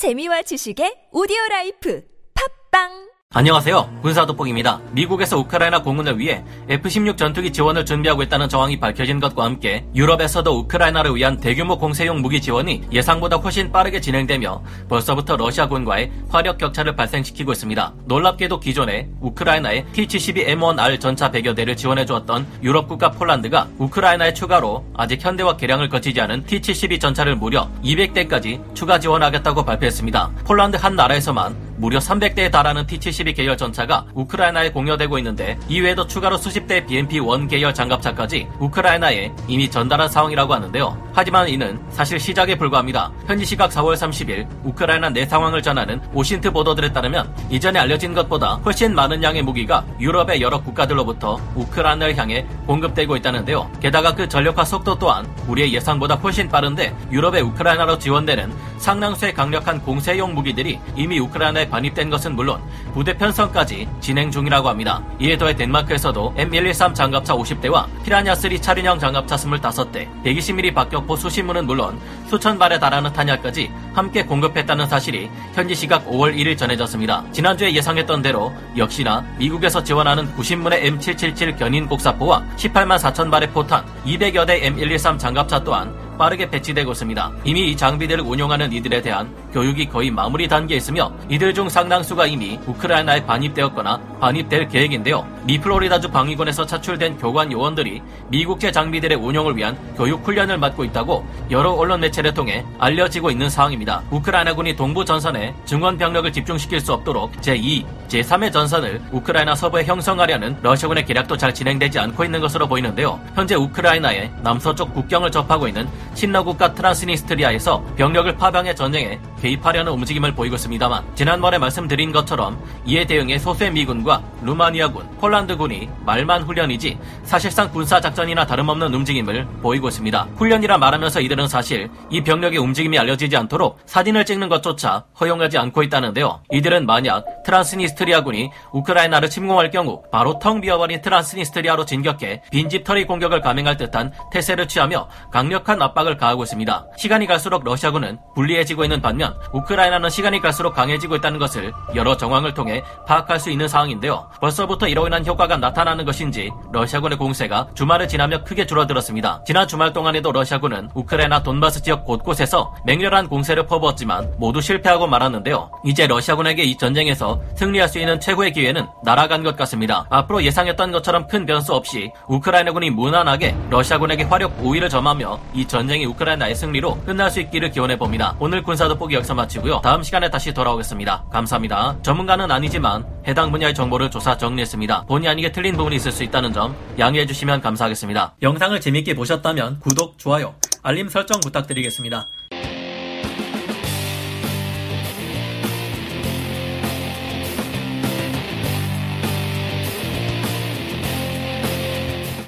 재미와 지식의 오디오 life. 팟빵 안녕하세요. 군사도복입니다. 미국에서 우크라이나 공군을 위해 F-16 전투기 지원을 준비하고 있다는 정황이 밝혀진 것과 함께 유럽에서도 우크라이나를 위한 대규모 공세용 무기 지원이 예상보다 훨씬 빠르게 진행되며 벌써부터 러시아군과의 화력 격차를 발생시키고 있습니다. 놀랍게도 기존에 우크라이나에 T-72M1R 전차 100여 대를 지원해주었던 유럽 국가 폴란드가 우크라이나에 추가로 아직 현대화 개량을 거치지 않은 T-72 전차를 무려 200대까지 추가 지원하겠다고 발표했습니다. 폴란드 한 나라에서만 무려 300대에 달하는 T-72 계열 전차가 우크라이나에 공여되고 있는데 이외에도 추가로 수십 대 BMP-1 계열 장갑차까지 우크라이나에 이미 전달한 상황이라고 하는데요. 하지만 이는 사실 시작에 불과합니다. 현지 시각 4월 30일 우크라이나 내 상황을 전하는 오신트 보도들에 따르면 이전에 알려진 것보다 훨씬 많은 양의 무기가 유럽의 여러 국가들로부터 우크라이나를 향해 공급되고 있다는데요. 게다가 그 전력화 속도 또한 우리의 예상보다 훨씬 빠른데 유럽의 우크라이나로 지원되는 상당수의 강력한 공세용 무기들이 이미 우크라이나에 반입된 것은 물론 부대 편성까지 진행 중이라고 합니다. 이에 더해 덴마크에서도 M113 장갑차 50대와 피라냐3 차륜형 장갑차 25대, 120mm 박격포 수십문은 물론 수천 발에 달하는 탄약까지 함께 공급했다는 사실이 현지 시각 5월 1일 전해졌습니다. 지난주에 예상했던 대로 역시나 미국에서 지원하는 90문의 M777 견인 곡사포와 18만 4천 발의 포탄, 200여 대 M113 장갑차 또한 빠르게 배치되고 있습니다. 이미 이 장비들을 운용하는 이들에 대한 교육이 거의 마무리 단계에 있으며 이들 중 상당수가 이미 우크라이나에 반입되었거나 반입될 계획인데요. 미 플로리다주 방위군에서 차출된 교관 요원들이 미국제 장비들의 운용을 위한 교육 훈련을 맡고 있다고 여러 언론 매체를 통해 알려지고 있는 상황입니다. 우크라이나군이 동부 전선에 증원 병력을 집중시킬 수 없도록 제2, 제3의 전선을 우크라이나 서부에 형성하려는 러시아군의 계략도 잘 진행되지 않고 있는 것으로 보이는데요. 현재 우크라이나의 남서쪽 국경을 접하고 있는 신라 국가 트란스니스트리아에서 병력을 파병해 전쟁에 개입하려는 움직임을 보이고 있습니다만 지난번에 말씀드린 것처럼 이에 대응해 소수의 미군과 루마니아군, 폴란드군이 말만 훈련이지 사실상 군사작전이나 다름없는 움직임을 보이고 있습니다. 훈련이라 말하면서 이들은 사실 이 병력의 움직임이 알려지지 않도록 사진을 찍는 것조차 허용하지 않고 있다는데요. 이들은 만약 트란스니스트리아군이 우크라이나를 침공할 경우 바로 텅 비어버린 트란스니스트리아로 진격해 빈집털이 공격을 감행할 듯한 태세를 취하며 강력한 압박을 가하고 있습니다. 시간이 갈수록 러시아군은 불리해지고 있는 반면 우크라이나는 시간이 갈수록 강해지고 있다는 것을 여러 정황을 통해 파악할 수 있는 상황인데요. 벌써부터 이로 인한 효과가 나타나는 것인지 러시아군의 공세가 주말을 지나며 크게 줄어들었습니다. 지난 주말 동안에도 러시아군은 우크라이나 돈바스 지역 곳곳에서 맹렬한 공세를 퍼부었지만 모두 실패하고 말았는데요. 이제 러시아군에게 이 전쟁에서 승리할 수 있는 최고의 기회는 날아간 것 같습니다. 앞으로 예상했던 것처럼 큰 변수 없이 우크라이나군이 무난하게 러시아군에게 화력 우위를 점하며 이 전쟁 이 우크라이나의 승리로 끝날 수 있기를 기원해 봅니다. 오늘 군사 돋보기 여기서 마치고요. 다음 시간에 다시 돌아오겠습니다. 감사합니다. 전문가는 아니지만 해당 분야의 정보를 조사 정리했습니다. 본의 아니게 틀린 부분이 있을 수 있다는 점 양해해 주시면 감사하겠습니다. 영상을 재밌게 보셨다면 구독, 좋아요, 알림 설정 부탁드리겠습니다.